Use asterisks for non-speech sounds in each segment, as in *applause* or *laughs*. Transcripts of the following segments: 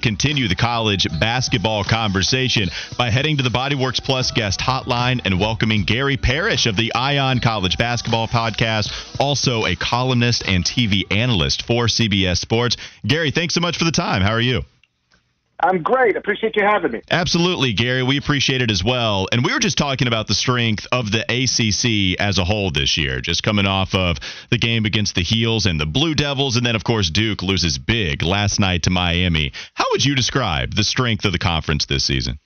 Continue the college basketball conversation by heading to the Bodyworks Plus guest hotline and welcoming Gary Parrish of the Eye on College Basketball Podcast, also a columnist and TV analyst for CBS Sports. Gary, thanks so much for the time. How are you? I'm great. Appreciate you having me. Absolutely, Gary. We appreciate it as well. And we were just talking about the strength of the ACC as a whole this year, just coming off of the game against the Heels and the Blue Devils. And then, of course, Duke loses big last night to Miami. How would you describe the strength of the conference this season?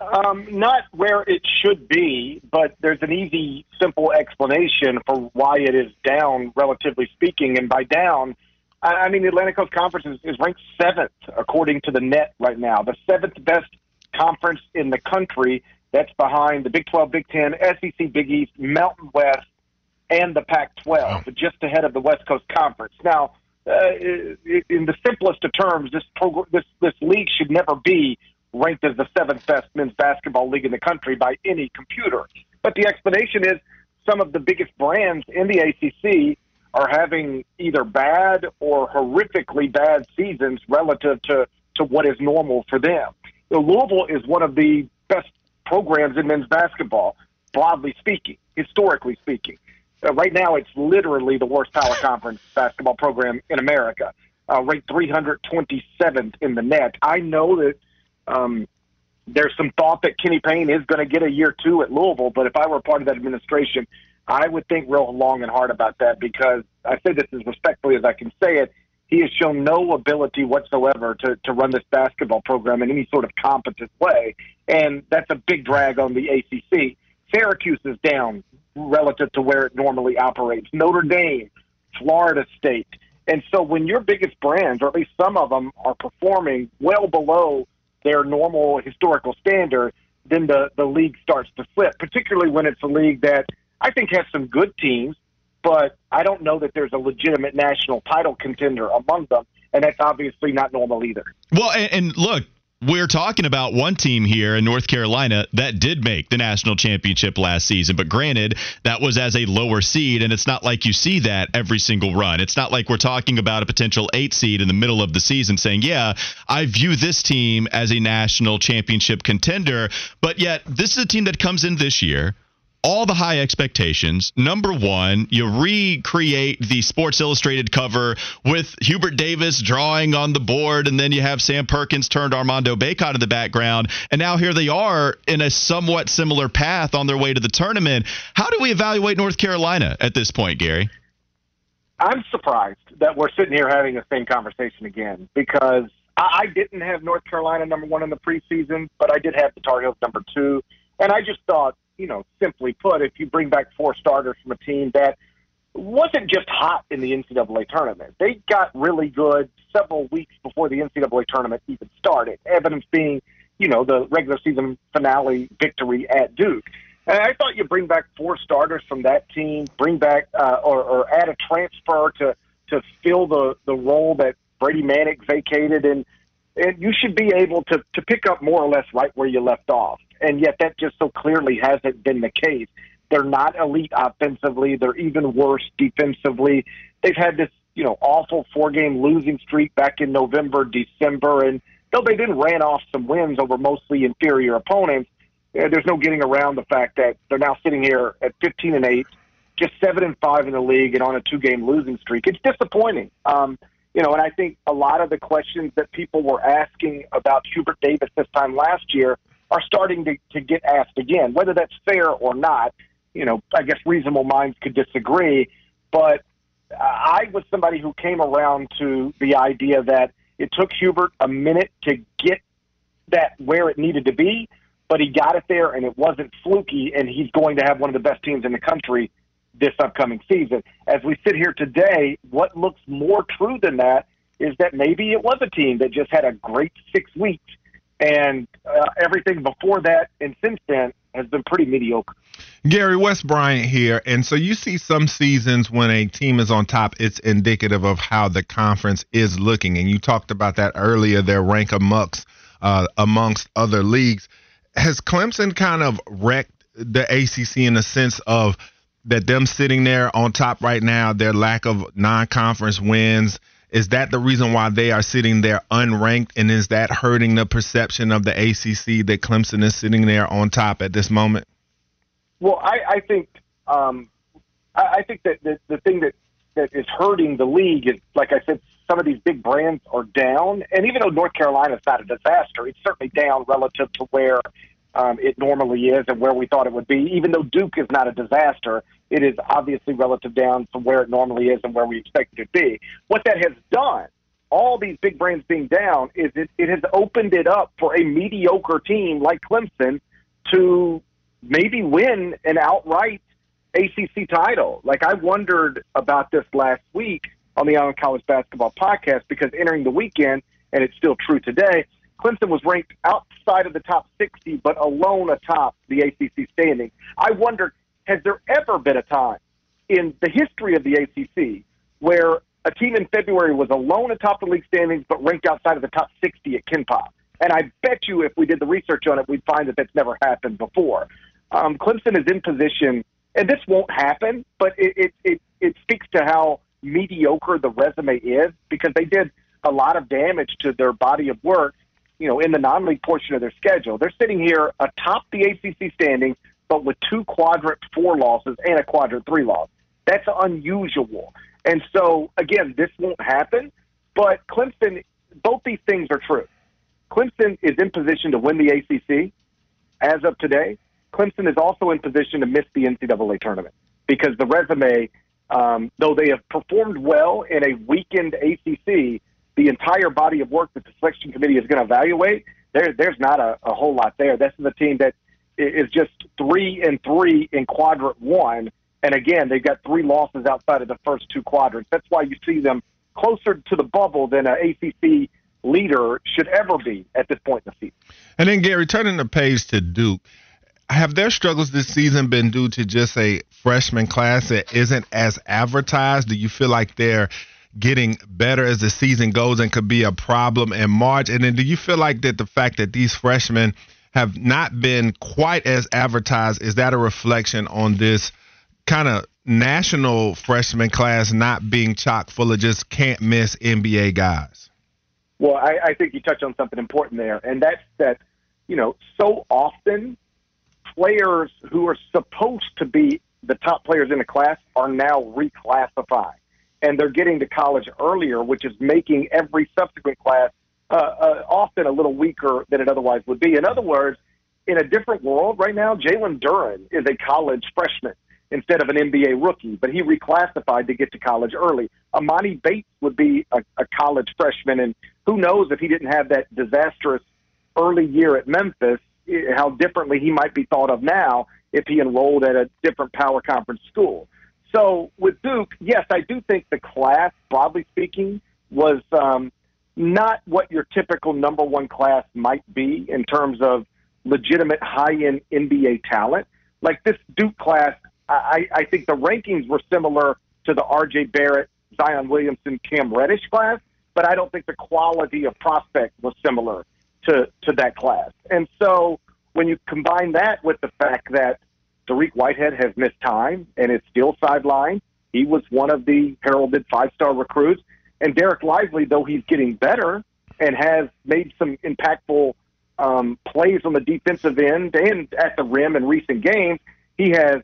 Um, not where it should be, but there's an easy, simple explanation for why it is down, relatively speaking. And by down, I mean, the Atlantic Coast Conference is, is ranked seventh according to the net right now, the seventh best conference in the country. That's behind the Big 12, Big 10, SEC, Big East, Mountain West, and the Pac 12, wow. just ahead of the West Coast Conference. Now, uh, in the simplest of terms, this, prog- this, this league should never be ranked as the seventh best men's basketball league in the country by any computer. But the explanation is some of the biggest brands in the ACC are having either bad or horrifically bad seasons relative to, to what is normal for them. The Louisville is one of the best programs in men's basketball, broadly speaking, historically speaking. Uh, right now, it's literally the worst power conference basketball program in America, uh, ranked 327th in the net. I know that um, there's some thought that Kenny Payne is going to get a year two at Louisville, but if I were part of that administration, I would think real long and hard about that because I say this as respectfully as I can say it. He has shown no ability whatsoever to, to run this basketball program in any sort of competent way. And that's a big drag on the ACC. Syracuse is down relative to where it normally operates. Notre Dame, Florida State. And so when your biggest brands, or at least some of them, are performing well below their normal historical standard, then the, the league starts to flip, particularly when it's a league that – I think has some good teams, but I don't know that there's a legitimate national title contender among them, and that's obviously not normal either. Well, and, and look, we're talking about one team here in North Carolina that did make the national championship last season. But granted, that was as a lower seed, and it's not like you see that every single run. It's not like we're talking about a potential eight seed in the middle of the season saying, yeah, I view this team as a national championship contender. But yet, this is a team that comes in this year all the high expectations. Number one, you recreate the Sports Illustrated cover with Hubert Davis drawing on the board, and then you have Sam Perkins turned Armando Bacot in the background. And now here they are in a somewhat similar path on their way to the tournament. How do we evaluate North Carolina at this point, Gary? I'm surprised that we're sitting here having the same conversation again because I didn't have North Carolina number one in the preseason, but I did have the Tar Heels number two. And I just thought you know, simply put, if you bring back four starters from a team that wasn't just hot in the NCAA tournament, they got really good several weeks before the NCAA tournament even started. Evidence being, you know, the regular season finale victory at Duke. And I thought you bring back four starters from that team, bring back uh, or, or add a transfer to to fill the the role that Brady Manek vacated, and and you should be able to to pick up more or less right where you left off and yet that just so clearly hasn't been the case. They're not elite offensively. They're even worse defensively. They've had this, you know, awful four-game losing streak back in November, December, and though they did ran off some wins over mostly inferior opponents, there's no getting around the fact that they're now sitting here at 15 and eight, just seven and five in the league, and on a two-game losing streak. It's disappointing. Um, you know, and I think a lot of the questions that people were asking about Hubert Davis this time last year are starting to, to get asked again. Whether that's fair or not, you know, I guess reasonable minds could disagree. But I was somebody who came around to the idea that it took Hubert a minute to get that where it needed to be, but he got it there and it wasn't fluky, and he's going to have one of the best teams in the country this upcoming season. As we sit here today, what looks more true than that is that maybe it was a team that just had a great six weeks, and uh, everything before that and since then has been pretty mediocre. Gary Wes Bryant here. And so you see some seasons when a team is on top, it's indicative of how the conference is looking. And you talked about that earlier, their rank amongst, uh, amongst other leagues. Has Clemson kind of wrecked the ACC in the sense of that them sitting there on top right now, their lack of non conference wins? Is that the reason why they are sitting there unranked? And is that hurting the perception of the ACC that Clemson is sitting there on top at this moment? Well, I, I think um, I, I think that the, the thing that that is hurting the league is, like I said, some of these big brands are down, and even though North Carolina is not a disaster, it's certainly down relative to where um, it normally is and where we thought it would be. Even though Duke is not a disaster, it is obviously relative down from where it normally is and where we expect it to be. What that has done, all these big brands being down, is it, it has opened it up for a mediocre team like Clemson to maybe win an outright ACC title. Like I wondered about this last week on the Eye on College Basketball Podcast because entering the weekend, and it's still true today, Clemson was ranked outside of the top 60, but alone atop the ACC standing. I wondered, has there ever been a time in the history of the ACC where a team in February was alone atop the league standings, but ranked outside of the top 60 at KenPom? And I bet you if we did the research on it, we'd find that that's never happened before um, Clemson is in position, and this won't happen, but it, it, it, it speaks to how mediocre the resume is because they did a lot of damage to their body of work, you know, in the non-league portion of their schedule. They're sitting here atop the ACC standings, but with two quadrant four losses and a quadrant three loss. That's unusual. And so, again, this won't happen, but Clemson, both these things are true. Clemson is in position to win the ACC as of today. Clemson is also in position to miss the NCAA tournament because the resume, um, though they have performed well in a weakened ACC, the entire body of work that the selection committee is going to evaluate, there, there's not a, a whole lot there. This is a team that is just three and three in quadrant one. And again, they've got three losses outside of the first two quadrants. That's why you see them closer to the bubble than an ACC leader should ever be at this point in the season. And then, Gary, turning the page to Duke, have their struggles this season been due to just a freshman class that isn't as advertised? Do you feel like they're getting better as the season goes and could be a problem in March? And then do you feel like that the fact that these freshmen have not been quite as advertised is that a reflection on this kind of national freshman class not being chock full of just can't miss NBA guys? Well, I, I think you touched on something important there, and that's that you know so often players who are supposed to be the top players in the class are now reclassified. And they're getting to college earlier, which is making every subsequent class uh, uh, often a little weaker than it otherwise would be. In other words, in a different world right now, Jalen Duren is a college freshman instead of an NBA rookie, but he reclassified to get to college early. Emoni Bates would be a, a college freshman, and who knows if he didn't have that disastrous early year at Memphis, how differently he might be thought of now if he enrolled at a different power conference school. So with Duke, yes, I do think the class, broadly speaking, was um, not what your typical number one class might be in terms of legitimate high end NBA talent. Like this Duke class, I, I think the rankings were similar to the RJ Barrett, Zion Williamson, Cam Reddish class, but I don't think the quality of prospect was similar to to that class. And so when you combine that with the fact that Dariq Whitehead has missed time and is still sidelined, he was one of the heralded five star recruits. And Dereck Lively, though he's getting better and has made some impactful um, plays on the defensive end and at the rim in recent games, he has,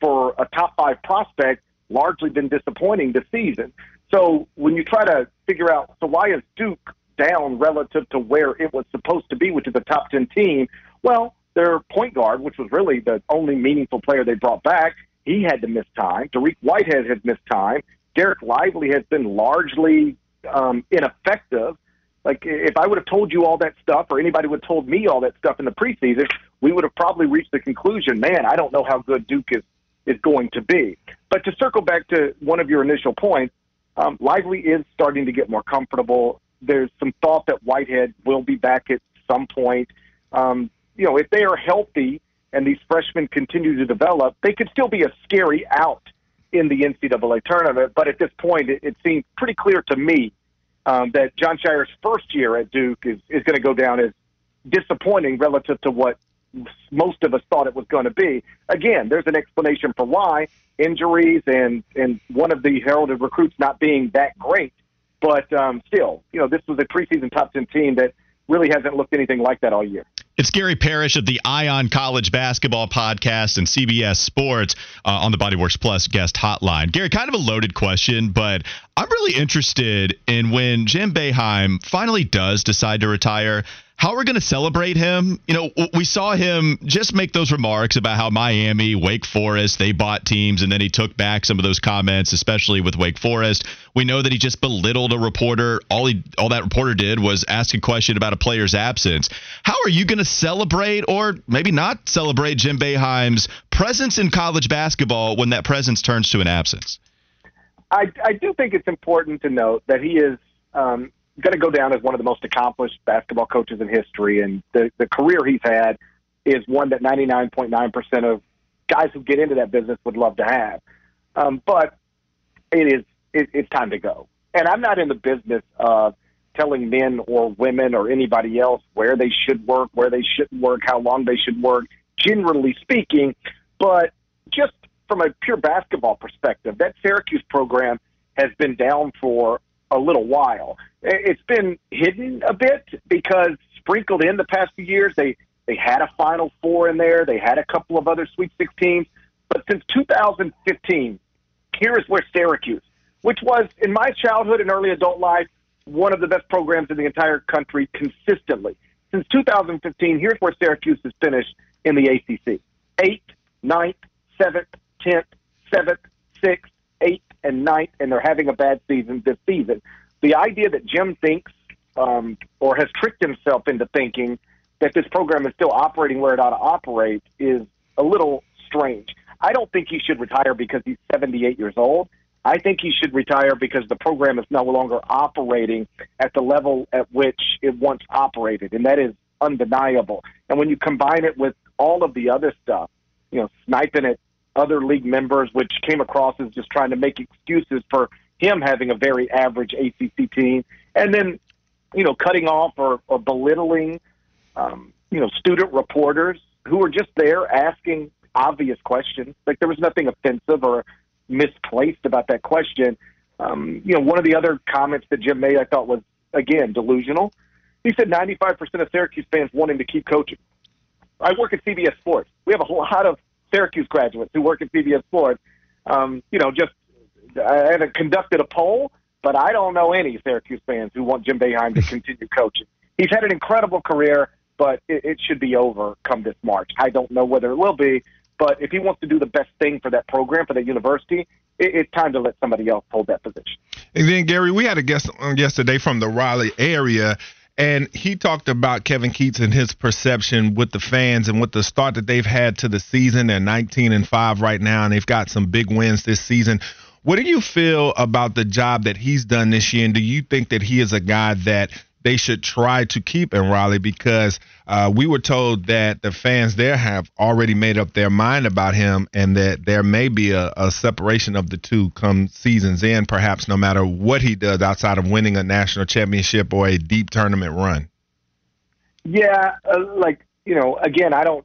for a top five prospect, largely been disappointing this season. So when you try to figure out, so why is Duke down relative to where it was supposed to be, which is a top 10 team. Well, their point guard, which was really the only meaningful player they brought back, he had to miss time. Dariq Whitehead has missed time. Dereck Lively has been largely um, ineffective. Like if I would have told you all that stuff, or anybody would have told me all that stuff in the preseason, we would have probably reached the conclusion, man, I don't know how good Duke is is going to be. But to circle back to one of your initial points, Um, Lively is starting to get more comfortable. There's some thought that Whitehead will be back at some point. Um, you know, if they are healthy and these freshmen continue to develop, they could still be a scary out in the NCAA tournament. But at this point, it, it seems pretty clear to me um, that Jon Scheyer's first year at Duke is, is going to go down as disappointing relative to what most of us thought it was going to be. Again, there's an explanation for why injuries and and one of the heralded recruits not being that great, but um, still, you know, this was a preseason top ten team that really hasn't looked anything like that all year. It's Gary Parrish of the Eye on College Basketball Podcast and CBS Sports uh, on the Bodyworks Plus guest hotline. Gary, kind of a loaded question, but I'm really interested in when Jim Boeheim finally does decide to retire how are we're going to celebrate him. You know, we saw him just make those remarks about how Miami, Wake Forest, they bought teams, and then he took back some of those comments, especially with Wake Forest. We know that he just belittled a reporter. All he, all that reporter did was ask a question about a player's absence. How are you going to celebrate, or maybe not celebrate, Jim Boeheim's presence in college basketball when that presence turns to an absence? I, I do think it's important to note that he is um, going to go down as one of the most accomplished basketball coaches in history, and the the career he's had is one that 99.9 percent of guys who get into that business would love to have. Um, but it is it, it's time to go, and I'm not in the business of telling men or women or anybody else where they should work, where they shouldn't work, how long they should work. Generally speaking, but just from a pure basketball perspective, that Syracuse program has been down for a little while. It's been hidden a bit because sprinkled in the past few years, they they had a Final Four in there, they had a couple of other Sweet 16s, but since 2015, here is where Syracuse, which was in my childhood and early adult life one of the best programs in the entire country consistently. Since 2015, here's where Syracuse has finished in the ACC: eighth, ninth, seventh, tenth, seventh, sixth, eighth, and ninth, and they're having a bad season this season. The idea that Jim thinks um, or has tricked himself into thinking that this program is still operating where it ought to operate is a little strange. I don't think he should retire because he's 78 years old. I think he should retire because the program is no longer operating at the level at which it once operated, and that is undeniable. And when you combine it with all of the other stuff, you know, sniping at other league members, which came across as just trying to make excuses for him having a very average ACC team, and then you know cutting off or, or belittling um, you know student reporters who were just there asking obvious questions. Like there was nothing offensive or misplaced about that question. Um, you know, one of the other comments that Jim made I thought was again delusional. He said 95% of Syracuse fans want him to keep coaching. I work at CBS Sports. We have a whole lot of Syracuse graduates who work at CBS Sports. Um, you know, just I haven't conducted a poll, but I don't know any Syracuse fans who want Jim Boeheim to *laughs* continue coaching. He's had an incredible career, but it, it should be over come this March. I don't know whether it will be, but if he wants to do the best thing for that program, for that university, it, it's time to let somebody else hold that position. And then, Gary, we had a guest on yesterday from the Raleigh area and he talked about Kevin Keatts and his perception with the fans and with the start that they've had to the season. They're 19 and 5 right now, and they've got some big wins this season. What do you feel about the job that he's done this year? And do you think that he is a guy that they should try to keep in Raleigh because uh, we were told that the fans there have already made up their mind about him and that there may be a, a separation of the two come season's end, perhaps no matter what he does outside of winning a national championship or a deep tournament run. Yeah, uh, like you know, again, I don't,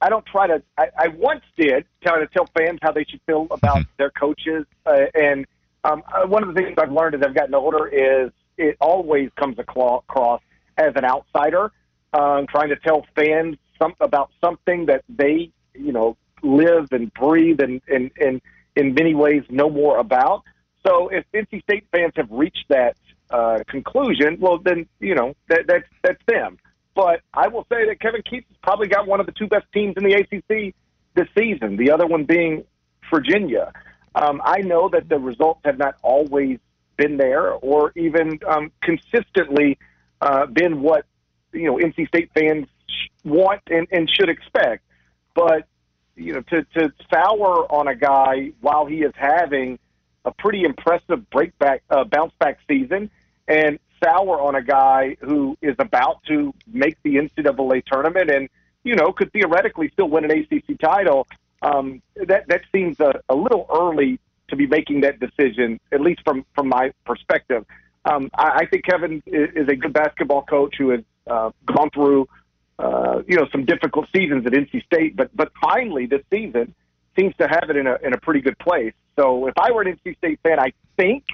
I don't try to. I, I once did try to tell fans how they should feel about mm-hmm. their coaches, uh, and um, uh, one of the things I've learned as I've gotten older is it always comes across as an outsider, um, trying to tell fans some about something that they, you know, live and breathe and, and, and in many ways know more about. So if NC State fans have reached that uh, conclusion, well, then you know that, that's that's them. But I will say that Kevin Keatts has probably got one of the two best teams in the ACC this season. The other one being Virginia. Um, I know that the results have not always been there or even um, consistently uh, been what you know NC State fans want and, and should expect. But you know, to to sour on a guy while he is having a pretty impressive breakback, uh, bounce back season, and sour on a guy who is about to make the NCAA tournament and you know could theoretically still win an ACC title. Um, that that seems a, a little early to be making that decision, at least from from my perspective. Um, I, I think Kevin is, is a good basketball coach who has uh, gone through, uh, you know, some difficult seasons at NC State, but but finally this season seems to have it in a in a pretty good place. So if I were an NC State fan, I think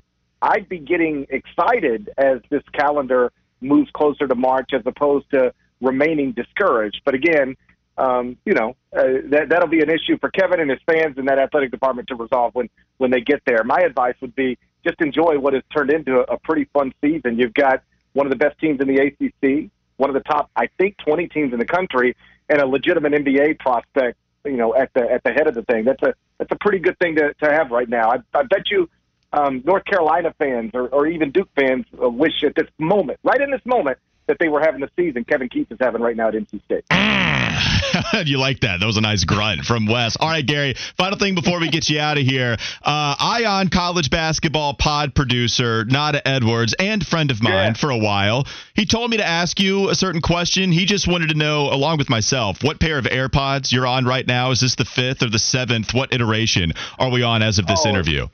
I'd be getting excited as this calendar moves closer to March, as opposed to remaining discouraged. But again, um, you know, uh, that that'll be an issue for Kevin and his fans and that athletic department to resolve when when they get there. My advice would be just enjoy what has turned into a, a pretty fun season. You've got one of the best teams in the ACC, one of the top, I think, 20 teams in the country, and a legitimate NBA prospect. You know, at the at the head of the thing. That's a that's a pretty good thing to to have right now. I, I bet you. Um, North Carolina fans or, or even Duke fans wish at this moment, right in this moment, that they were having the season Kevin Keatts is having right now at NC State. *laughs* you like that? That was a nice grunt from Wes. All right, Gary. Final thing before we get you out of here. Uh, Eye on college basketball pod producer Nada Edwards and friend of mine yeah. for a while. He told me to ask you a certain question. He just wanted to know, along with myself, what pair of AirPods you're on right now. Is this the fifth or the seventh? What iteration are we on as of this oh, interview?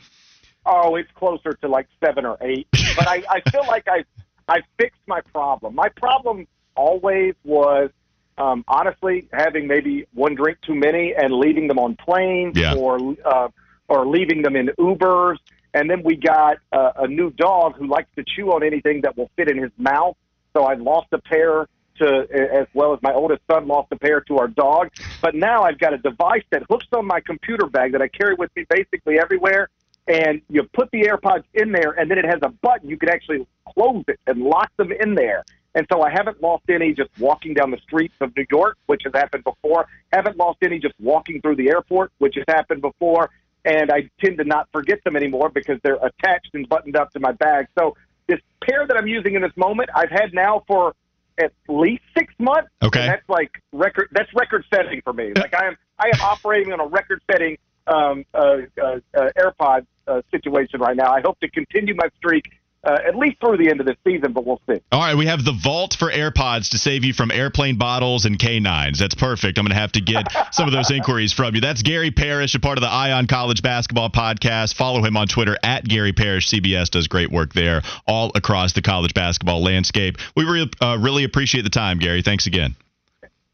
Oh, it's closer to like seven or eight. But I, I feel like I I fixed my problem. My problem always was um, honestly having maybe one drink too many and leaving them on planes yeah. or uh, or leaving them in Ubers. And then we got uh, a new dog who likes to chew on anything that will fit in his mouth. So I lost a pair to, as well as my oldest son lost a pair to our dog. But now I've got a device that hooks on my computer bag that I carry with me basically everywhere. And you put the AirPods in there, and then it has a button. You can actually close it and lock them in there. And so I haven't lost any just walking down the streets of New York, which has happened before. Haven't lost any just walking through the airport, which has happened before. And I tend to not forget them anymore because they're attached and buttoned up to my bag. So this pair that I'm using in this moment, I've had now for at least six months. Okay, that's like record. That's record setting for me. Like I am, I am operating on a record setting um, uh, uh, uh, AirPod uh, situation right now. I hope to continue my streak uh, at least through the end of the season, but we'll see. All right, we have the vault for AirPods to save you from airplane bottles and canines. That's perfect. I'm going to have to get some of those inquiries from you. That's Gary Parrish, a part of the Eye on College Basketball Podcast. Follow him on Twitter at Gary Parrish. CBS does great work there all across the college basketball landscape. We re- uh, really appreciate the time, Gary. Thanks again.